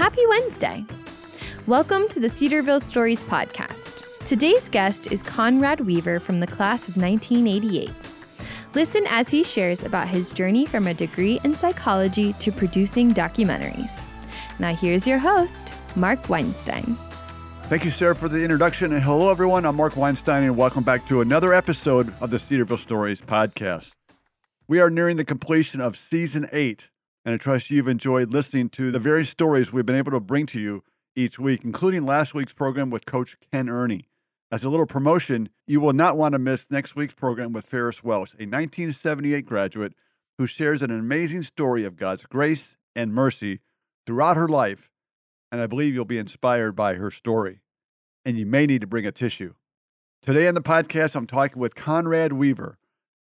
Happy Wednesday! Welcome to the Cedarville Stories podcast. Today's guest is Conrad Weaver from the class of 1988. Listen as he shares about his journey from a degree in psychology to producing documentaries. Now, here's your host, Mark Weinstein. Thank you, Sarah, for the introduction. And hello, everyone. I'm Mark Weinstein, and welcome back to another episode of the Cedarville Stories podcast. We are nearing the completion of season eight, and I trust you've enjoyed listening to the various stories we've been able to bring to you each week, including last week's program with Coach Ken Ernie. As a little promotion, you will not want to miss next week's program with Ferris Welch, a 1978 graduate who shares an amazing story of God's grace and mercy throughout her life. And I believe you'll be inspired by her story. And you may need to bring a tissue. Today on the podcast, I'm talking with Conrad Weaver,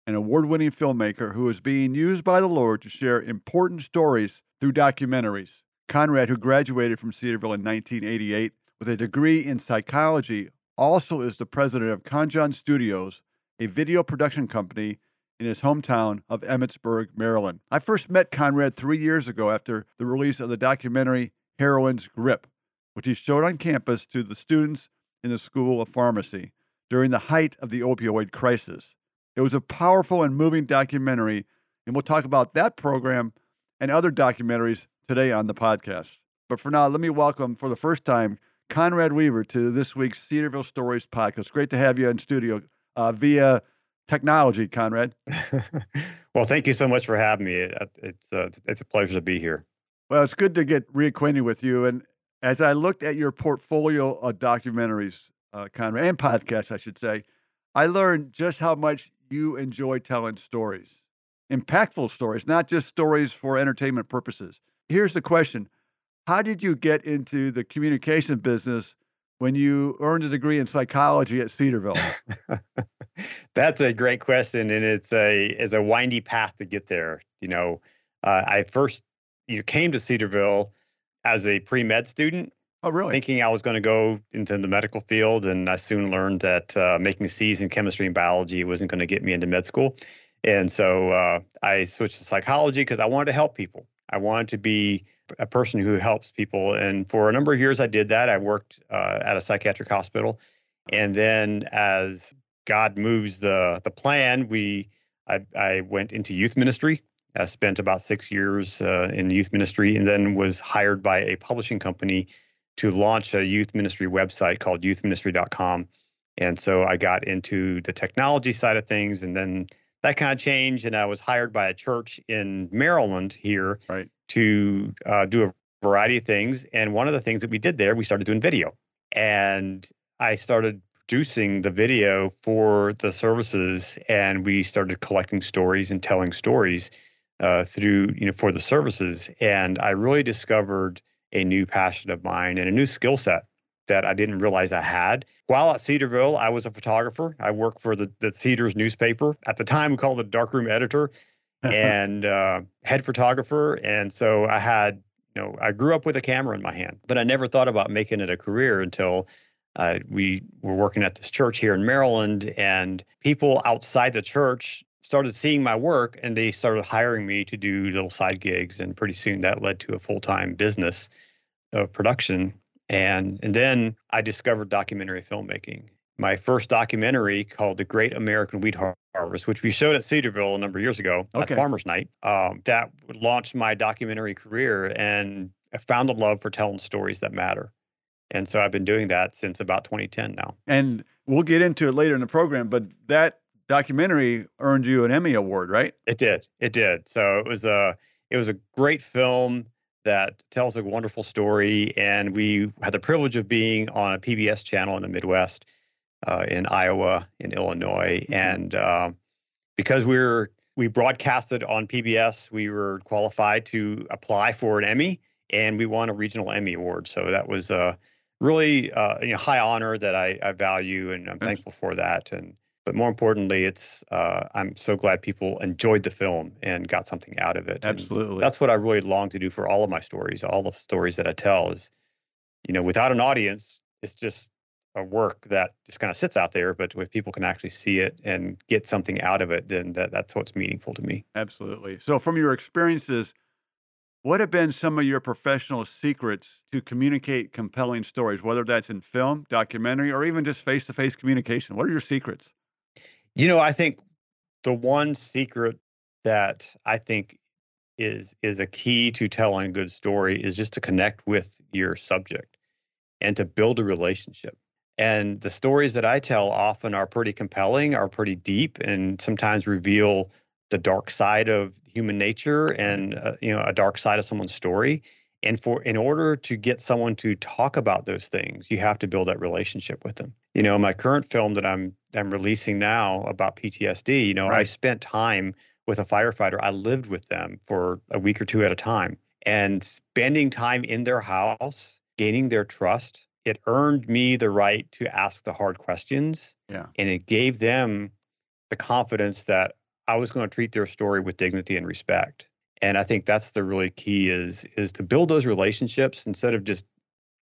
an award winning filmmaker who is being used by the Lord to share important stories through documentaries. Conrad, who graduated from Cedarville in 1988 with a degree in psychology also is the president of Conjo Studios, a video production company in his hometown of Emmitsburg, Maryland. I first met Conrad three years ago after the release of the documentary Heroin's Grip, which he showed on campus to the students in the School of Pharmacy during the height of the opioid crisis. It was a powerful and moving documentary, and we'll talk about that program and other documentaries today on the podcast. But for now, let me welcome for the first time Conrad Weaver to this week's Cedarville Stories podcast. Great to have you in studio uh, via technology, Conrad. well, thank you so much for having me. It, it's uh, it's a pleasure to be here. Well, it's good to get reacquainted with you. And as I looked at your portfolio of documentaries, uh, Conrad, and podcasts, I should say, I learned just how much you enjoy telling stories, impactful stories, not just stories for entertainment purposes. Here's the question how did you get into the communication business when you earned a degree in psychology at Cedarville? That's a great question, and it's a is a windy path to get there. You know, uh, I first you know, came to Cedarville as a pre med student. Oh, really? Thinking I was going to go into the medical field, and I soon learned that uh, making C's in chemistry and biology wasn't going to get me into med school. And so uh, I switched to psychology because I wanted to help people. I wanted to be a person who helps people. And for a number of years, I did that. I worked uh, at a psychiatric hospital, and then as God moves the the plan, we I, I went into youth ministry. I spent about six years uh, in youth ministry, and then was hired by a publishing company to launch a youth ministry website called youthministry.com. And so I got into the technology side of things, and then that kind of changed. And I was hired by a church in Maryland here right to uh, do a variety of things. And one of the things that we did there, we started doing video. And I started producing the video for the services, and we started collecting stories and telling stories uh, through, you know, for the services. And I really discovered a new passion of mine and a new skill set that I didn't realize I had. While at Cedarville, I was a photographer. I worked for the, the Cedars newspaper. At the time, we called it darkroom editor. and uh, head photographer. And so I had, you know, I grew up with a camera in my hand, but I never thought about making it a career until uh, we were working at this church here in Maryland, and people outside the church started seeing my work and they started hiring me to do little side gigs. And pretty soon that led to a full time business of production. And, and then I discovered documentary filmmaking my first documentary called The Great American Wheat Harvest, which we showed at Cedarville a number of years ago okay. at Farmers Night. Um, that launched my documentary career, and I found a love for telling stories that matter. And so I've been doing that since about 2010 now. And we'll get into it later in the program, but that documentary earned you an Emmy award, right? It did. It did. So it was a it was a great film that tells a wonderful story, and we had the privilege of being on a PBS channel in the Midwest uh, in Iowa, in Illinois, mm-hmm. and uh, because we are we broadcasted on PBS, we were qualified to apply for an Emmy, and we won a regional Emmy award. So that was a really uh, you know, high honor that I, I value, and I'm thankful for that. And but more importantly, it's uh, I'm so glad people enjoyed the film and got something out of it. Absolutely, and that's what I really long to do for all of my stories. All the stories that I tell is, you know, without an audience, it's just a work that just kind of sits out there, but if people can actually see it and get something out of it, then that, that's what's meaningful to me. Absolutely. So, from your experiences, What have been some of your professional secrets to communicate compelling stories, whether that's in film, documentary, or even just face to face communication? What are your secrets? You know, I think the one secret that I think is is a key to telling a good story is just to connect with your subject and to build a relationship. And the stories that I tell often are pretty compelling, are pretty deep, and sometimes reveal the dark side of human nature and uh, you know a dark side of someone's story. And for in order to get someone to talk about those things, you have to build that relationship with them. You know, my current film that I'm I'm releasing now about PTSD, you know, right. I spent time with a firefighter. I lived with them for a week or two at a time. And spending time in their house, gaining their trust, it earned me the right to ask the hard questions. Yeah. And it gave them the confidence that I was going to treat their story with dignity and respect. And I think that's the really key is is to build those relationships instead of just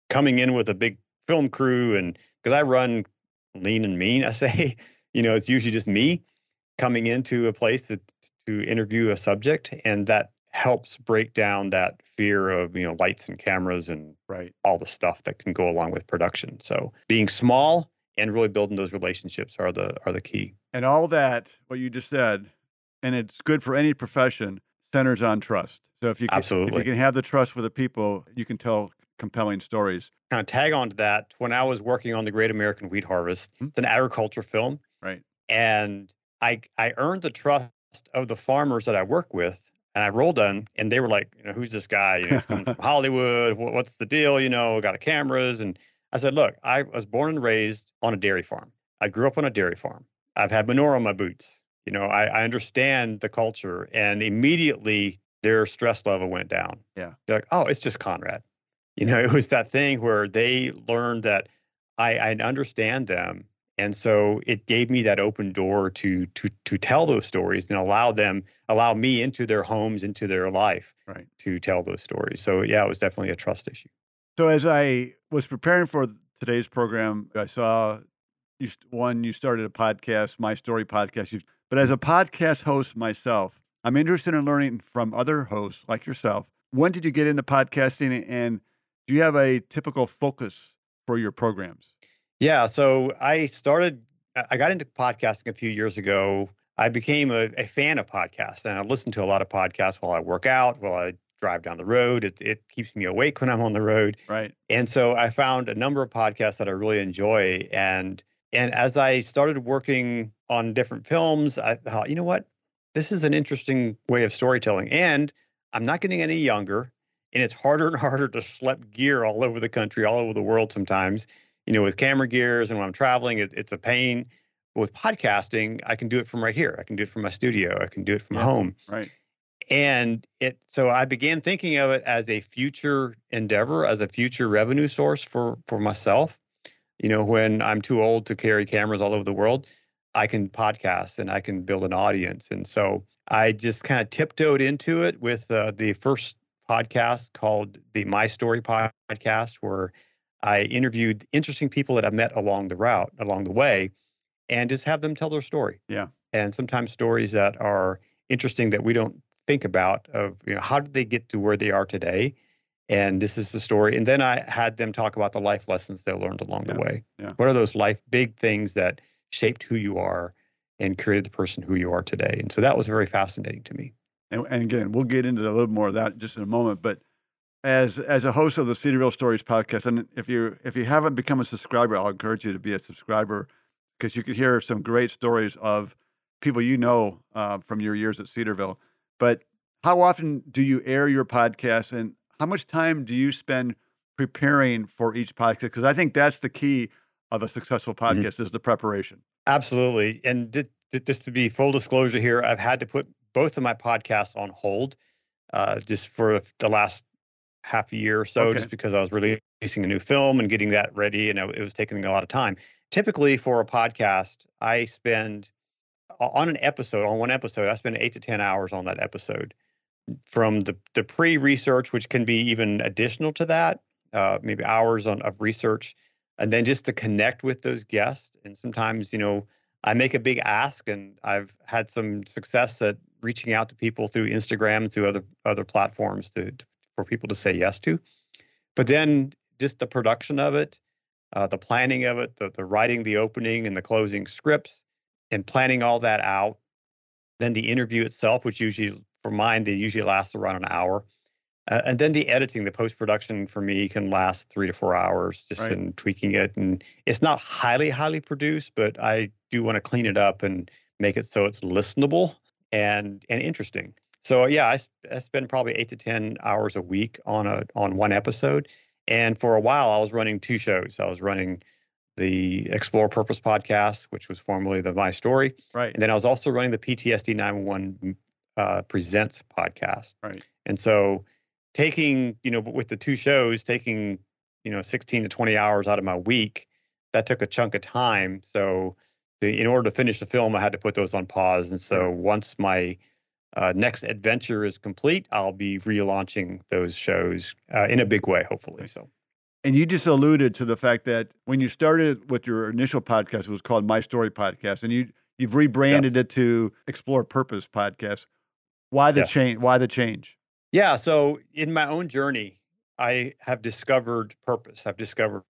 coming in with a big film crew and because I run lean and mean, I say, you know, it's usually just me coming into a place to to interview a subject and that helps break down that fear of you know lights and cameras and right. all the stuff that can go along with production. So being small and really building those relationships are the are the key. And all that what you just said and it's good for any profession centers on trust. So if you can, Absolutely. if you can have the trust with the people you can tell compelling stories kind of tag on to that when i was working on the great american wheat harvest mm-hmm. it's an agriculture film right and i i earned the trust of the farmers that i work with and I rolled on, and they were like, you know, who's this guy? You know, he's coming from Hollywood. What's the deal? You know, got a cameras. And I said, look, I was born and raised on a dairy farm. I grew up on a dairy farm. I've had manure on my boots. You know, I, I understand the culture. And immediately their stress level went down. Yeah. They're like, oh, it's just Conrad. You know, it was that thing where they learned that I, I understand them and so it gave me that open door to to to tell those stories and allow them allow me into their homes into their life right. to tell those stories. So yeah it was definitely a trust issue. So as i was preparing for today's program i saw you one you started a podcast my story podcast. You but as a podcast host myself i'm interested in learning from other hosts like yourself. When did you get into podcasting and do you have a typical focus for your programs yeah. So I started, I got into podcasting a few years ago. I became a, a, fan of podcasts and I listen to a lot of podcasts while I work out, while I drive down the road. It, it keeps me awake when I'm on the road. Right. And so I found a number of podcasts that I really enjoy. And and as I started working on different films, I thought, you know what? This is an interesting way of storytelling. And I'm not getting any younger. And it's harder and harder to schlep gear all over the country, all over the world sometimes you know, with camera gears and when I'm traveling, it, it's a pain. But with podcasting, I can do it from right here. I can do it from my studio. I can do it from yeah, home. Right. And it so I began thinking of it as a future endeavor, as a future revenue source for for myself. You know, when I'm too old to carry cameras all over the world, I can podcast and I can build an audience. And so I just kind of tiptoed into it with uh, the first podcast called the My Story podcast, where I interviewed interesting people that I met along the route, along the way, and just have them tell their story. Yeah. And sometimes stories that are interesting that we don't think about of you know how did they get to where they are today and this is the story and then i had them talk about the life lessons they learned along yeah. the way yeah. what are those life big things that shaped who you are and created the person who you are today and so that was very fascinating to me and, and again we'll get into a little more of that just in a moment but as as a host of the Cedarville Stories podcast, and if you if you haven't become a subscriber, I'll encourage you to be a subscriber because you can hear some great stories of people you know uh, from your years at Cedarville. But how often do you air your podcast, and how much time do you spend preparing for each podcast? Because I think that's the key of a successful mm-hmm. podcast mm-hmm. is the preparation. Absolutely, and d- d- just to be full disclosure here, I've had to put both of my podcasts on hold uh, just for the last half a year or so okay. just because I was releasing a new film and getting that ready and it was taking me a lot of time. Typically for a podcast, I spend on an episode, on one episode, I spend 8 to 10 hours on that episode. From the the pre-research which can be even additional to that, uh, maybe hours on of research and then just to connect with those guests and sometimes, you know, I make a big ask and I've had some success at reaching out to people through Instagram through other other platforms to, to for people to say yes to. But then just the production of it, uh, the planning of it, the, the writing the opening and the closing scripts, and planning all that out. Then the interview itself, which usually for mine, they usually last around an hour. Uh, and then the editing, the post production for me can last three to four hours just right. in tweaking it. And it's not highly, highly produced, but I do want to clean it up and make it so it's listenable and and interesting. So yeah, I, I spend probably eight to ten hours a week on a on one episode. And for a while, I was running two shows. I was running the Explore Purpose podcast, which was formerly the My Story, right? And then I was also running the PTSD 911 uh, Presents podcast, right? And so taking you know with the two shows taking you know 16 to 20 hours out of my week that took a chunk of time so in order to finish the film i had to put those on pause and so once my uh, next adventure is complete i'll be relaunching those shows uh, in a big way hopefully so and you just alluded to the fact that when you started with your initial podcast it was called my story podcast and you you've rebranded yes. it to explore purpose podcast why the yes. change why the change yeah. So in my own journey, I have discovered purpose. I've discovered,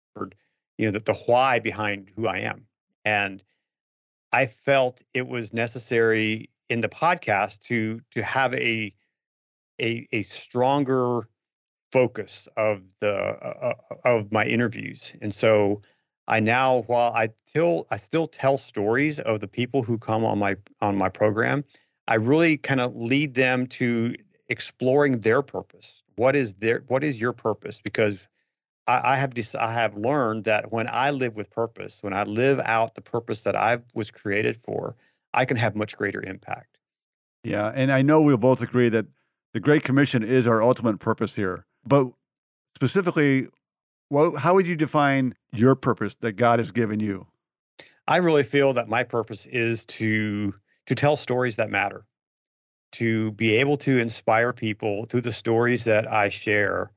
you know, that the why behind who I am. And I felt it was necessary in the podcast to to have a a, a stronger focus of the uh, uh of my interviews. And so I now while I still I still tell stories of the people who come on my on my program, I really kind of lead them to exploring their purpose. What is their what is your purpose? Because I, I have dis- I have learned that when I live with purpose, when I live out the purpose that I was created for, I can have much greater impact. Yeah, and I know we'll both agree that the Great Commission is our ultimate purpose here. But specifically, what, how would you define your purpose that God has given you? I really feel that my purpose is to to tell stories that matter to be able to inspire people through the stories that I share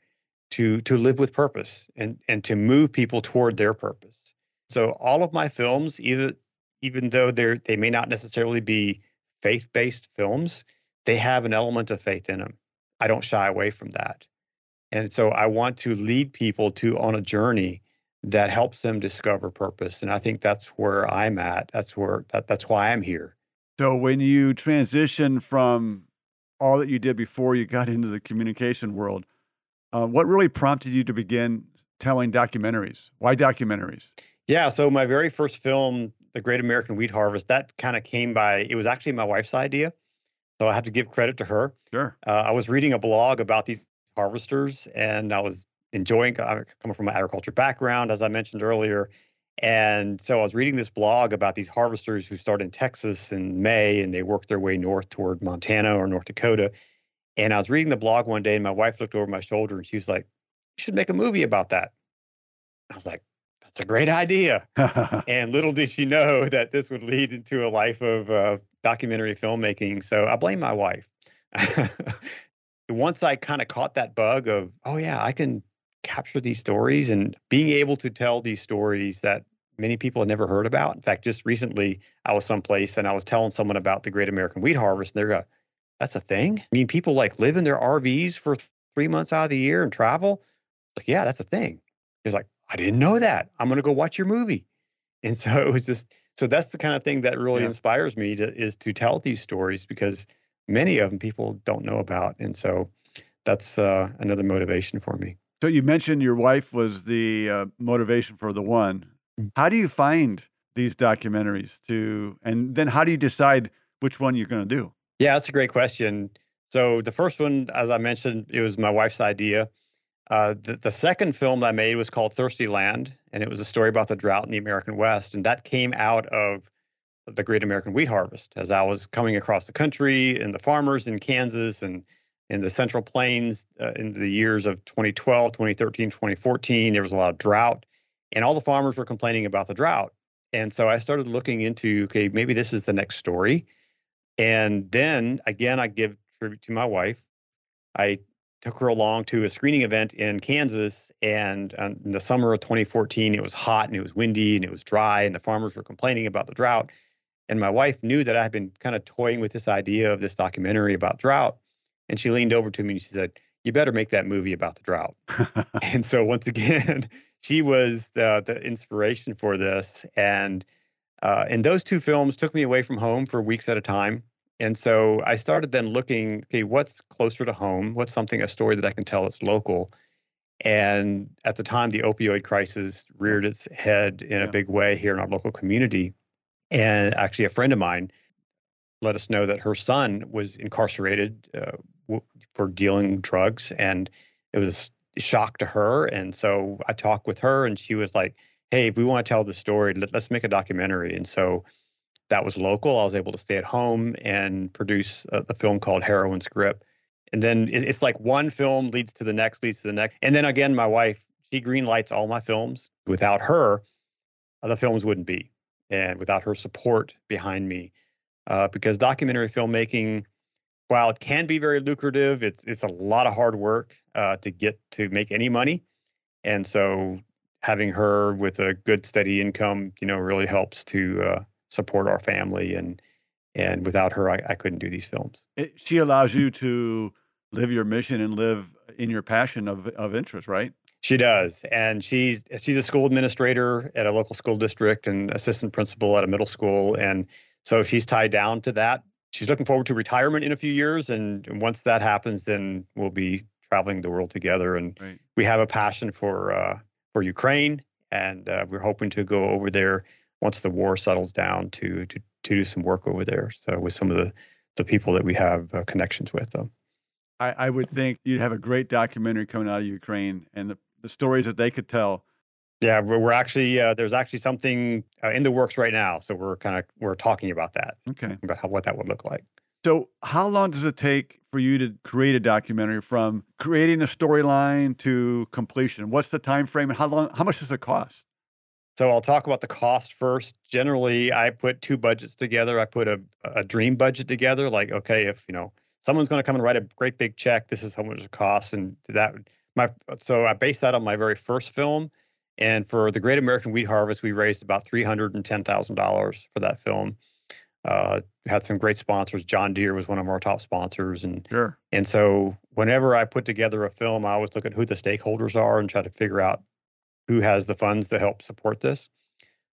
to to live with purpose and and to move people toward their purpose. So all of my films, either even though they're they may not necessarily be faith-based films, they have an element of faith in them. I don't shy away from that. And so I want to lead people to on a journey that helps them discover purpose. And I think that's where I'm at. That's where that, that's why I'm here. So when you transition from all that you did before you got into the communication world, uh, what really prompted you to begin telling documentaries? Why documentaries? Yeah, so my very first film, The Great American Wheat Harvest, that kind of came by. It was actually my wife's idea, so I have to give credit to her. Sure. Uh, I was reading a blog about these harvesters, and I was enjoying. I'm coming from an agriculture background, as I mentioned earlier, and so I was reading this blog about these harvesters who start in Texas in May and they work their way north toward Montana or North Dakota. And I was reading the blog one day and my wife looked over my shoulder and she was like, You should make a movie about that. I was like, That's a great idea. and little did she know that this would lead into a life of uh, documentary filmmaking. So I blame my wife. Once I kind of caught that bug of, oh, yeah, I can capture these stories and being able to tell these stories that many people had never heard about. In fact, just recently I was someplace and I was telling someone about the Great American Wheat Harvest, and they're going, "That's a thing." I mean, people like live in their RVs for three months out of the year and travel. Like, yeah, that's a thing. They're like, I didn't know that. I'm going to go watch your movie. And so it was just so that's the kind of thing that really yeah. inspires me to is to tell these stories because many of them people don't know about, and so that's uh, another motivation for me. So you mentioned your wife was the uh, motivation for the one. Mm. How do you find these documentaries to, and then how do you decide which one you're going to do? Yeah, that's a great question. So the first one, as I mentioned, it was my wife's idea. Uh, the, the second film that I made was called Thirsty Land, and it was a story about the drought in the American West, and that came out of the Great American Wheat Harvest. As I was coming across the country and the farmers in Kansas and in the Central Plains uh, in the years of 2012, 2013, 2014. There was a lot of drought, and all the farmers were complaining about the drought. And so I started looking into, okay, maybe this is the next story. And then again, I give tribute to my wife. I took her along to a screening event in Kansas. And um, in the summer of 2014, it was hot and it was windy and it was dry, and the farmers were complaining about the drought. And my wife knew that I had been kind of toying with this idea of this documentary about drought. And she leaned over to me and she said, you better make that movie about the drought. and so once again, she was the, the inspiration for this. And uh, and those two films took me away from home for weeks at a time. And so I started then looking, okay, what's closer to home? What's something, a story that I can tell that's local? And at the time, the opioid crisis reared its head in yeah. a big way here in our local community. And actually, a friend of mine let us know that her son was incarcerated uh, w- for dealing drugs. And it was a shock to her. And so I talked with her, and she was like, hey, if we want to tell the story, let, us make a documentary. And so that was local. I was able to stay at home and produce a, a film called Heroin's Grip. And then it, it's like one film leads to the next, leads to the next. And then again, my wife, she green lights all my films. Without her, uh, the films wouldn't be. And without her support behind me, uh, because documentary filmmaking, while it can be very lucrative, it's it's a lot of hard work uh, to get to make any money. And so having her with a good steady income, you know, really helps to uh, support our family. And and without her, I, I couldn't do these films. It, she allows you to live your mission and live in your passion of of interest, right? She does, and she's she's a school administrator at a local school district and assistant principal at a middle school, and so she's tied down to that. She's looking forward to retirement in a few years, and, once that happens, then we'll be traveling the world together. And right. we have a passion for uh, for Ukraine, and uh, we're hoping to go over there once the war settles down to to to do some work over there. So with some of the the people that we have uh, connections with them. I, I would think you'd have a great documentary coming out of Ukraine and the, the stories that they could tell. Yeah, we're, we're actually uh, there's actually something uh, in the works right now, so we're kind of we're talking about that. Okay, about how, what that would look like. So, how long does it take for you to create a documentary from creating the storyline to completion? What's the time frame and how long how much does it cost? So I'll talk about the cost first. Generally, I put two budgets together. I put a, a dream budget together, like okay, if you know someone's going to come and write a great big check, this is how much it costs, and that my so I based that on my very first film. And for the Great American Wheat Harvest, we raised about three hundred and ten thousand dollars for that film. Uh, had some great sponsors. John Deere was one of our top sponsors, and sure. And so whenever I put together a film, I always look at who the stakeholders are and try to figure out who has the funds to help support this.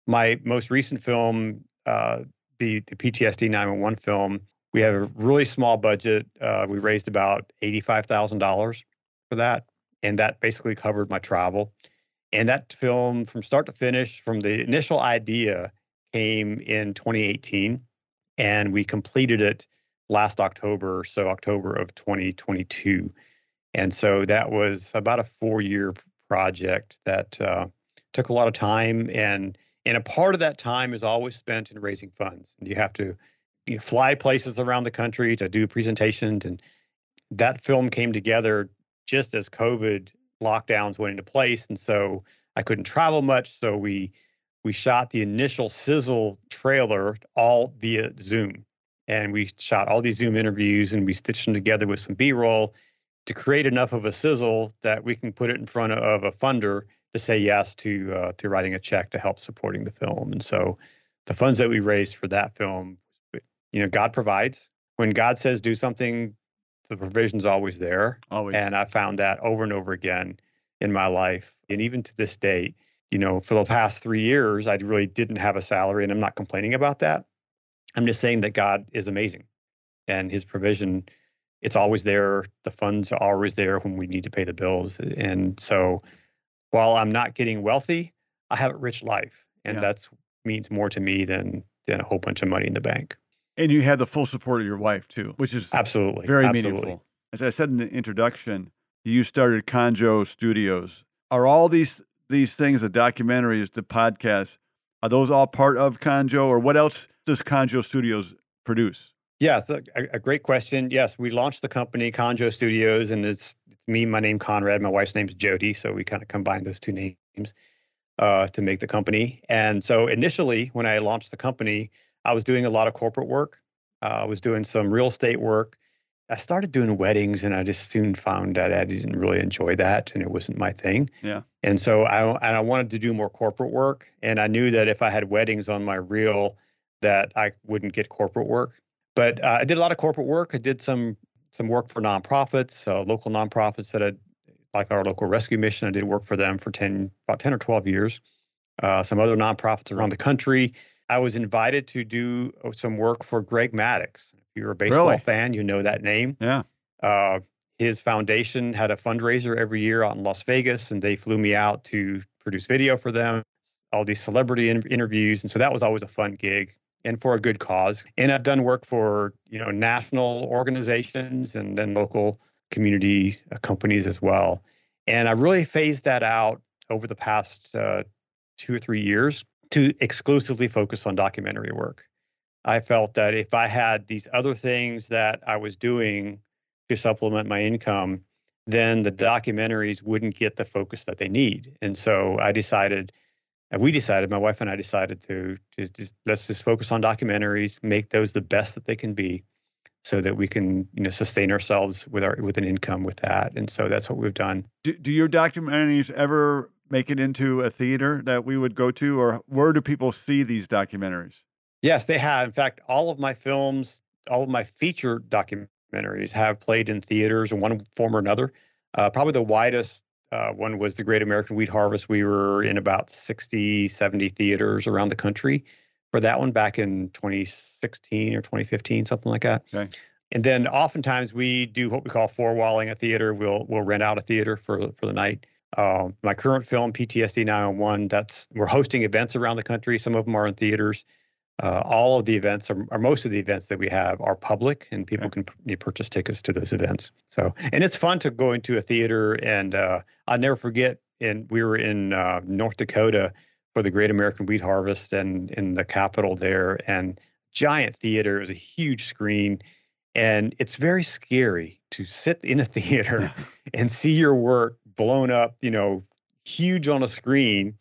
My most recent film, uh, the the PTSD 911 film, we have a really small budget. Uh, we raised about eighty five thousand dollars for that, and that basically covered my travel. And that film, from start to finish, from the initial idea, came in 2018 and we completed it last October, so October of 2022. And so that was about a four year project that uh, took a lot of time. And, and a part of that time is always spent in raising funds. And you have to you know, fly places around the country to do presentations. And that film came together just as COVID lockdowns went into place. And so I couldn't travel much. So we we shot the initial sizzle trailer all via Zoom. And we shot all these Zoom interviews and we stitched them together with some B roll to create enough of a sizzle that we can put it in front of a funder to say yes to uh, to writing a check to help supporting the film. And so the funds that we raised for that film, you know, God provides. When God says do something, the provision's always there. Always. And I found that over and over again in my life. And even to this day, you know, for the past three years, I really didn't have a salary, and I'm not complaining about that. I'm just saying that God is amazing and his provision, it's always there. The funds are always there when we need to pay the bills. And so while I'm not getting wealthy, I have a rich life. And yeah. that's means more to me than than a whole bunch of money in the bank. And you had the full support of your wife too, which is absolutely very absolutely. meaningful. As I said in the introduction, you started Conjo Studios. Are all these these things, the documentaries, the podcasts, are those all part of Conjo, or what else does Conjo Studios produce? Yes, a, a, great question. Yes, we launched the company Conjo Studios, and it's, it's me, my name Conrad, my wife's name's Jody, so we kind of combined those two names uh, to make the company. And so initially, when I launched the company, I was doing a lot of corporate work. Uh, I was doing some real estate work, I started doing weddings and I just soon found that I didn't really enjoy that and it wasn't my thing. Yeah. And so I and I wanted to do more corporate work and I knew that if I had weddings on my reel that I wouldn't get corporate work. But uh, I did a lot of corporate work. I did some some work for nonprofits, uh, local nonprofits that had, like our local rescue mission. I did work for them for 10, about 10 or 12 years. Uh, some other nonprofits around the country. I was invited to do uh, some work for Greg Maddux. You're a baseball Really? fan, you know that name. Yeah. Uh, his foundation had a fundraiser every year out in Las Vegas, and they flew me out to produce video for them, all these celebrity in- interviews, and so that was always a fun gig and for a good cause. And I've done work for you know national organizations and then local community uh, companies as well. And I really phased that out over the past uh, two or three years to exclusively focus on documentary work. I felt that if I had these other things that I was doing to supplement my income, then the documentaries wouldn't get the focus that they need. And so I decided, we decided, my wife and I decided to just, just let's just focus on documentaries, make those the best that they can be, so that we can you know sustain ourselves with our with an income with that. And so that's what we've done. Do, do your documentaries ever make it into a theater that we would go to, or where do people see these documentaries? Yes, they have. In fact, all of my films, all of my feature documentaries have played in theaters in one form or another. Uh, probably the widest uh, one was the Great American Wheat Harvest. We were in about 60, 70 theaters around the country for that one back in 2016 or 2015, something like that. Okay. And then oftentimes we do what we call four walling a theater. We'll we'll rent out a theater for for the night. Uh, my current film, PTSD 911, that's we're hosting events around the country. Some of them are in theaters. Uh, all of the events, or, or, most of the events that we have, are public, and people Okay. can purchase tickets to those events. So, and it's fun to go into a theater. And uh, I'll never forget. And we were in uh, North Dakota for the Great American Wheat Harvest, and in the capital there, and giant theater. It was a huge screen, and it's very scary to sit in a theater and see your work blown up. You know, huge on a screen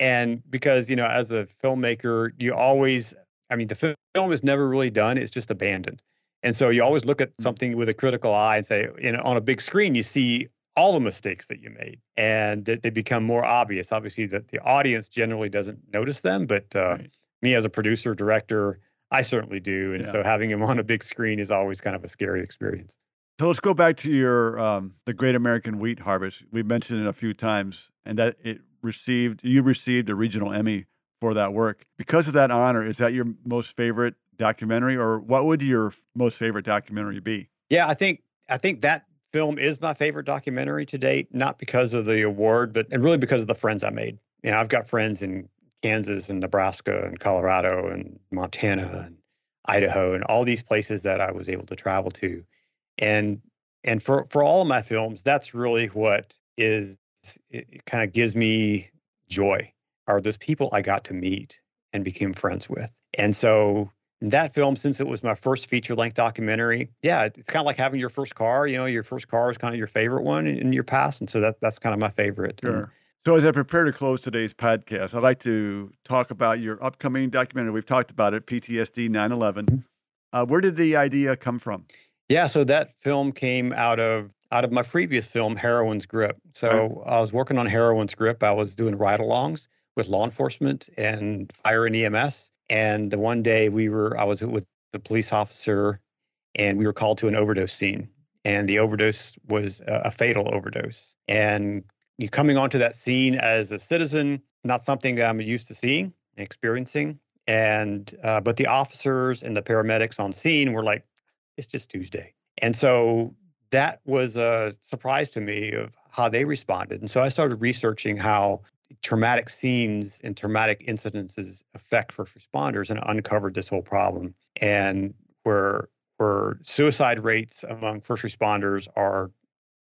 and because you know as a filmmaker you always i mean the film is never really done it's just abandoned and so you always look at something with a critical eye and say you know on a big screen you see all the mistakes that you made and that they become more obvious obviously that the audience generally doesn't notice them but uh, Right. me as a producer director i certainly do and Yeah. so having him on a big screen is always kind of a scary experience So let's go back to your um, the Great American Wheat Harvest. We mentioned it a few times, and that it received you received a regional Emmy for that work. Because of that honor, is that your most favorite documentary, or what would your most favorite documentary be? Yeah, I think I think that film is my favorite documentary to date, not because of the award, but and really because of the friends I made. You know, I've got friends in Kansas and Nebraska and Colorado and Montana and Idaho and all these places that I was able to travel to. And and for for all of my films, that's really what is it, it kind of gives me joy are those people I got to meet and became friends with. And so that film, since it was my first feature length documentary, yeah, it's kind of like having your first car. You know, your first car is kind of your favorite one in, your past, and so that that's kind of my favorite. And So as I prepare to close today's podcast, I'd like to talk about your upcoming documentary. We've talked about it, PTSD 9/11. Uh, where did the idea come from? Yeah, so that film came out of out of my previous film, Heroin's Grip. So I was working on Heroin's Grip. I was doing ride-alongs with law enforcement and fire and EMS. And the one day we were, I was with the police officer, and we were called to an overdose scene. And the overdose was a, a fatal overdose. And you coming onto that scene as a citizen, not something that I'm used to seeing, experiencing. And uh, but the officers and the paramedics on scene were like, it's just Tuesday. And so that was a surprise to me of how they responded. And so I started researching how traumatic scenes and traumatic incidences affect first responders and uncovered this whole problem. And where where suicide rates among first responders are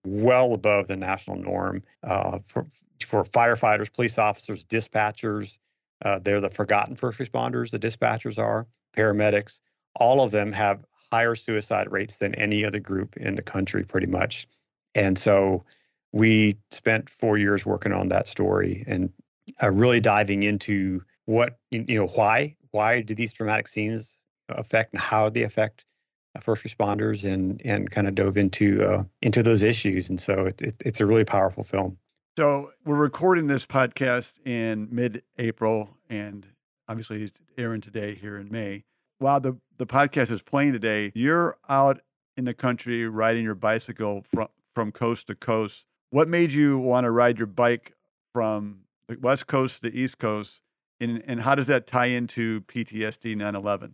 well above the national norm uh, for for firefighters, police officers, dispatchers. Uh, they're the forgotten first responders. The dispatchers are paramedics. All of them have higher suicide rates than any other group in the country, pretty much. And so we spent four years working on that story and uh, really diving into what you know why why do these traumatic scenes affect and how they affect uh, first responders and and kind of dove into uh, into those issues. And so it, it, it's a really powerful film. So we're recording this podcast in mid-April, and obviously it's airing today here in May. While the the podcast is playing today, you're out in the country riding your bicycle from from coast to coast. What made you want to ride your bike from the west coast to the east coast, and and how does that tie into PTSD 9/11?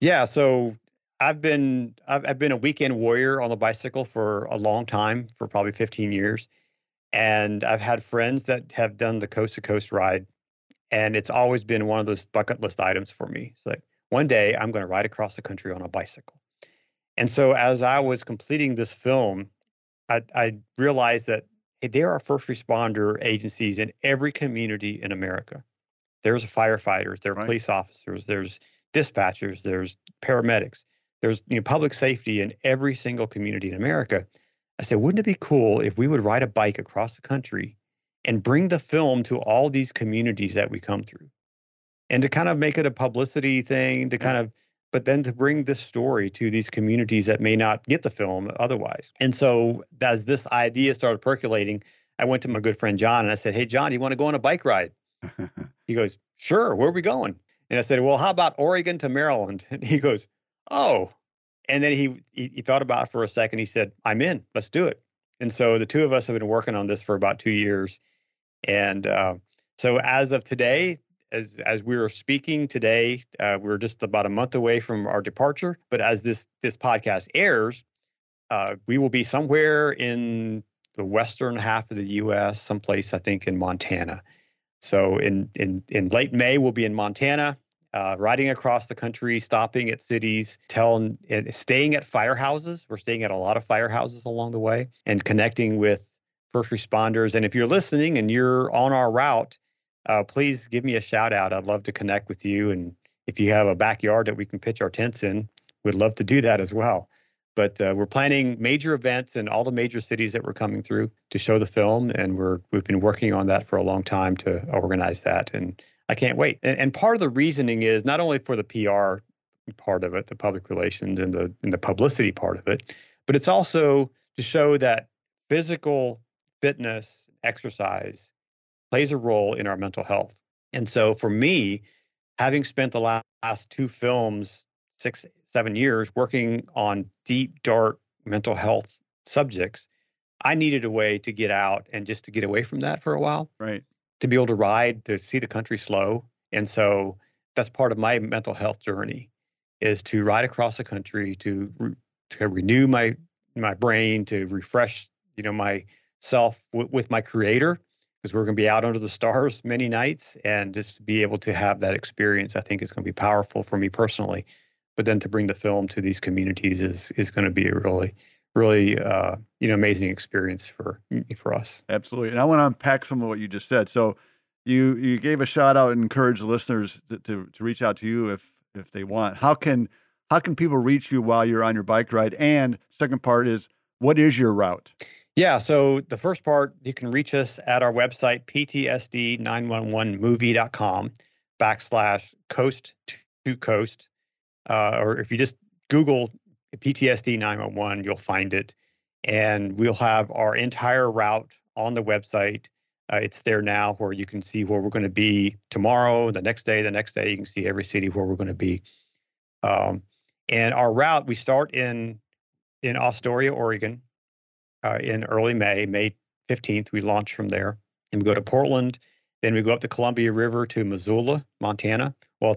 Yeah, so I've been I've, I've been a weekend warrior on the bicycle for a long time, for probably 15 years, and I've had friends that have done the coast to coast ride, and it's always been one of those bucket list items for me. It's like one day I'm going to ride across the country on a bicycle. And so as I was completing this film, I, I realized that hey, there are first responder agencies in every community in America. There's firefighters, there are right. police officers, there's dispatchers, there's paramedics, there's you know, public safety in every single community in America. I said, wouldn't it be cool if we would ride a bike across the country and bring the film to all these communities that we come through? And to kind of make it a publicity thing, to kind of but then to bring this story to these communities that may not get the film otherwise. And so as this idea started percolating, I went to my good friend John and I said, Hey, John, do you want to go on a bike ride? he goes, Sure, where are we going? And I said, Well, how about Oregon to Maryland? And he goes, Oh. And then he, he, he thought about it for a second. He said, I'm in, let's do it. And so the two of us have been working on this for about two years. And uh, so as of today, as as we were speaking today, uh, we're just about a month away from our departure. But as this this podcast airs, uh, we will be somewhere in the western half of the U.S., someplace I think in Montana. So in in in late May, we'll be in Montana, uh, riding across the country, stopping at cities, telling, staying at firehouses. We're staying at a lot of firehouses along the way, and connecting with first responders. And if you're listening and you're on our route uh, please give me a shout out. I'd love to connect with you. And if you have a backyard that we can pitch our tents in, we'd love to do that as well. But uh, we're planning major events in all the major cities that we're coming through to show the film, and we're we've been working on that for a long time to organize that, and I can't wait. And, and part of the reasoning is not only for the PR part of it, the public relations and the and the publicity part of it, but it's also to show that physical fitness, exercise plays a role in our mental health. And so for me, having spent the last two films, six, seven years working on deep, dark mental health subjects, I needed a way to get out and just to get away from that for a while. Right. To be able to ride, to see the country slow. And so that's part of my mental health journey is to ride across the country to re- to renew my my brain, to refresh, you know, myself w- with my creator because we're going to be out under the stars many nights and just to be able to have that experience i think is going to be powerful for me personally. But then to bring the film to these communities is is going to be a really really uh, you know amazing experience for for us. Absolutely and i want to unpack some of what you just said. So you you gave a shout out and encourage listeners to, to, to reach out to you if if they want. How can how can people reach you while you're on your bike ride? And second part is what is your route yeah. So the first part, you can reach us at our website, ptsd911movie.com backslash coast to coast. Uh, or if you just Google PTSD 911, you'll find it. And we'll have our entire route on the website. Uh, it's there now where you can see where we're going to be tomorrow, the next day, the next day. You can see every city where we're going to be. Um, and our route, we start in in Astoria, Oregon, uh, in early May, May 15th. We launch from there and we go to Portland. Then we go up the Columbia River to Missoula, Montana. Well,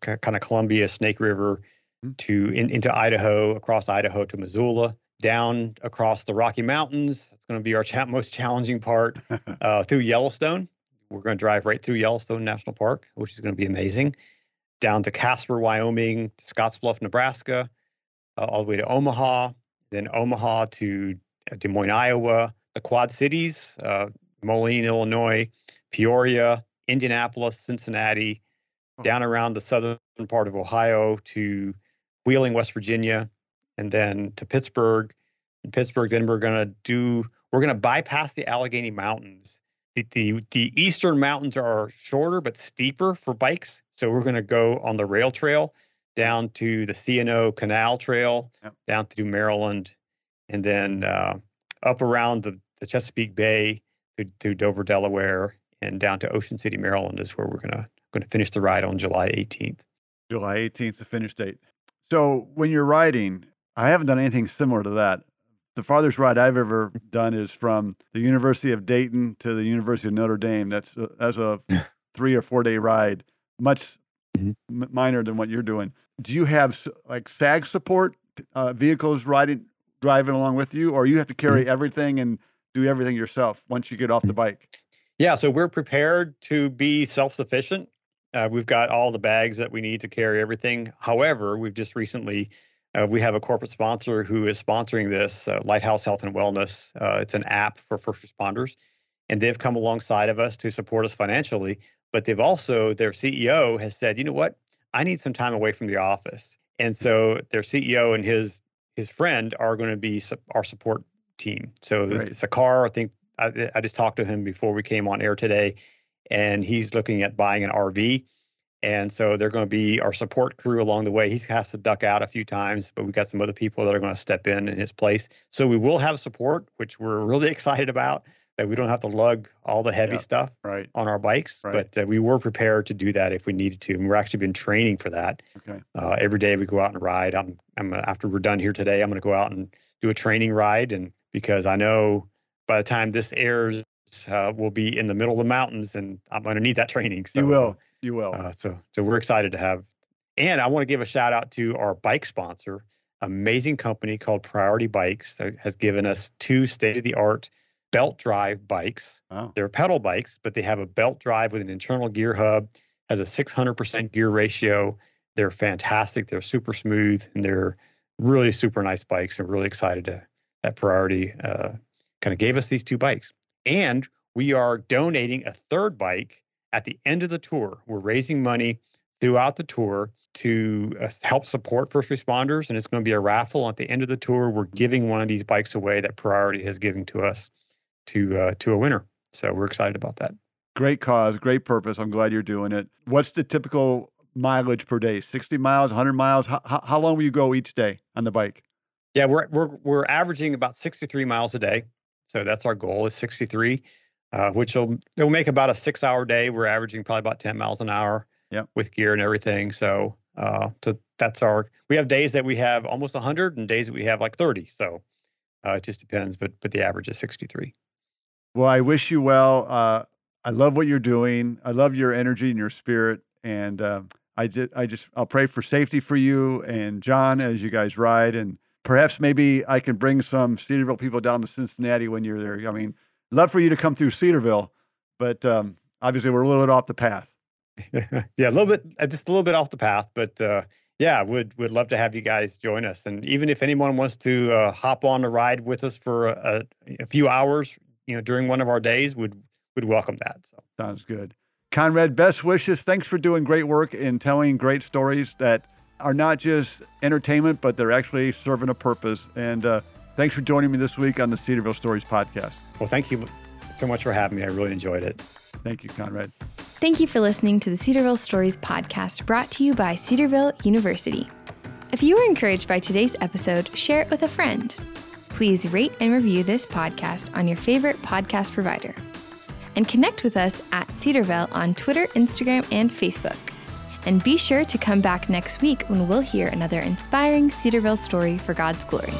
kind of Columbia, Snake River mm-hmm. to in, into Idaho, across Idaho to Missoula, down across the Rocky Mountains. That's going to be our cha- most challenging part uh, through Yellowstone. We're going to drive right through Yellowstone National Park, which is going to be amazing. Down to Casper, Wyoming, to Scottsbluff, Nebraska, uh, all the way to Omaha, then Omaha to Des Moines, Iowa, the Quad Cities, uh, Moline, Illinois, Peoria, Indianapolis, Cincinnati, oh. down around the southern part of Ohio to Wheeling, West Virginia, and then to Pittsburgh. In Pittsburgh, then we're going to do we're going to bypass the Allegheny Mountains. The, the, the eastern mountains are shorter but steeper for bikes, so we're going to go on the rail trail down to the C&O Canal Trail, yep. down through Maryland, and then uh, up around the, the Chesapeake Bay through, to Dover, Delaware, and down to Ocean City, Maryland is where we're gonna going to finish the ride on July 18th. July 18th, the finish date. So when you're riding, I haven't done anything similar to that. The farthest ride I've ever done is from the University of Dayton to the University of Notre Dame. That's a, that's a three or four day ride, much Mhm. m- minor than what you're doing. Do you have like SAG support uh, vehicles riding driving along with you, or you have to carry everything and do everything yourself once you get off the bike? Yeah, so we're prepared to be self sufficient. Uh, we've got all the bags that we need to carry everything. However, we've just recently uh, we have a corporate sponsor who is sponsoring this uh, Lighthouse Health and Wellness. Uh, it's an app for first responders, and they've come alongside of us to support us financially. But they've also their CEO has said, you know what, I need some time away from the office, and so their CEO and his his friend are going to be su- our support team. So Great. it's a car. I think I, I just talked to him before we came on air today, and he's looking at buying an RV. And so they're going to be our support crew along the way. He has to duck out a few times, but we've got some other people that are going to step in in his place. So we will have support, which we're really excited about. That we don't have to lug all the heavy Yeah. stuff Right. on our bikes, Right. but uh, we were prepared to do that if we needed to. And we're actually been training for that. Okay. Uh, every day we go out and ride. I'm, I'm after we're done here today, I'm going to go out and do a training ride, and because I know by the time this airs, uh, we'll be in the middle of the mountains, and I'm going to need that training. So, you will. You will. Uh, so, so we're excited to have. And I want to give a shout out to our bike sponsor, amazing company called Priority Bikes, that has given us two state of the art belt drive bikes. wow. They're pedal bikes, but they have a belt drive with an internal gear hub, has a 600% gear ratio. They're fantastic. They're super smooth and they're really super nice bikes. I'm really excited to, that Priority uh, kind of gave us these two bikes. And we are donating a third bike at the end of the tour. We're raising money throughout the tour to uh, help support first responders. And it's going to be a raffle at the end of the tour. We're giving one of these bikes away that Priority has given to us to uh, to a winner. So we're excited about that. Great cause, great purpose. I'm glad you're doing it. What's the typical mileage per day? 60 miles, 100 miles? How, how, long will you go each day on the bike? Yeah, we're we're we're averaging about 63 miles a day. So that's our goal is 63, uh, which will it'll make about a six hour day. We're averaging probably about 10 miles an hour Yep. with gear and everything. So uh, so that's our we have days that we have almost 100 and days that we have like 30. So uh, it just depends, but but the average is 63. Well, I wish you well. Uh, I love what you're doing. I love your energy and your spirit. And uh, I just, I just, I'll pray for safety for you and John as you guys ride. And perhaps maybe I can bring some Cedarville people down to Cincinnati when you're there. I mean, love for you to come through Cedarville, but um, obviously we're a little bit off the path. yeah, a little bit, uh, just a little bit off the path, but uh, yeah, would would love to have you guys join us. And even if anyone wants to uh, hop on a ride with us for a, a few hours, you know, during one of our days, would would welcome that. So Sounds good. Conrad, best wishes. Thanks for doing great work and telling great stories that are not just entertainment, but they're actually serving a purpose. And uh, thanks for joining me this week on the Cedarville Stories podcast. well, thank you so much for having me. I really enjoyed it. Thank you, Conrad. Thank you for listening to the Cedarville Stories podcast brought to you by Cedarville University. If you were encouraged by today's episode, share it with a friend. Please rate and review this podcast on your favorite podcast provider. And connect with us at Cedarville on Twitter, Instagram, and Facebook. And be sure to come back next week when we'll hear another inspiring Cedarville story for God's glory.